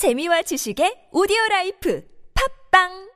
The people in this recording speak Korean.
재미와 지식의 오디오 라이프. 팝빵!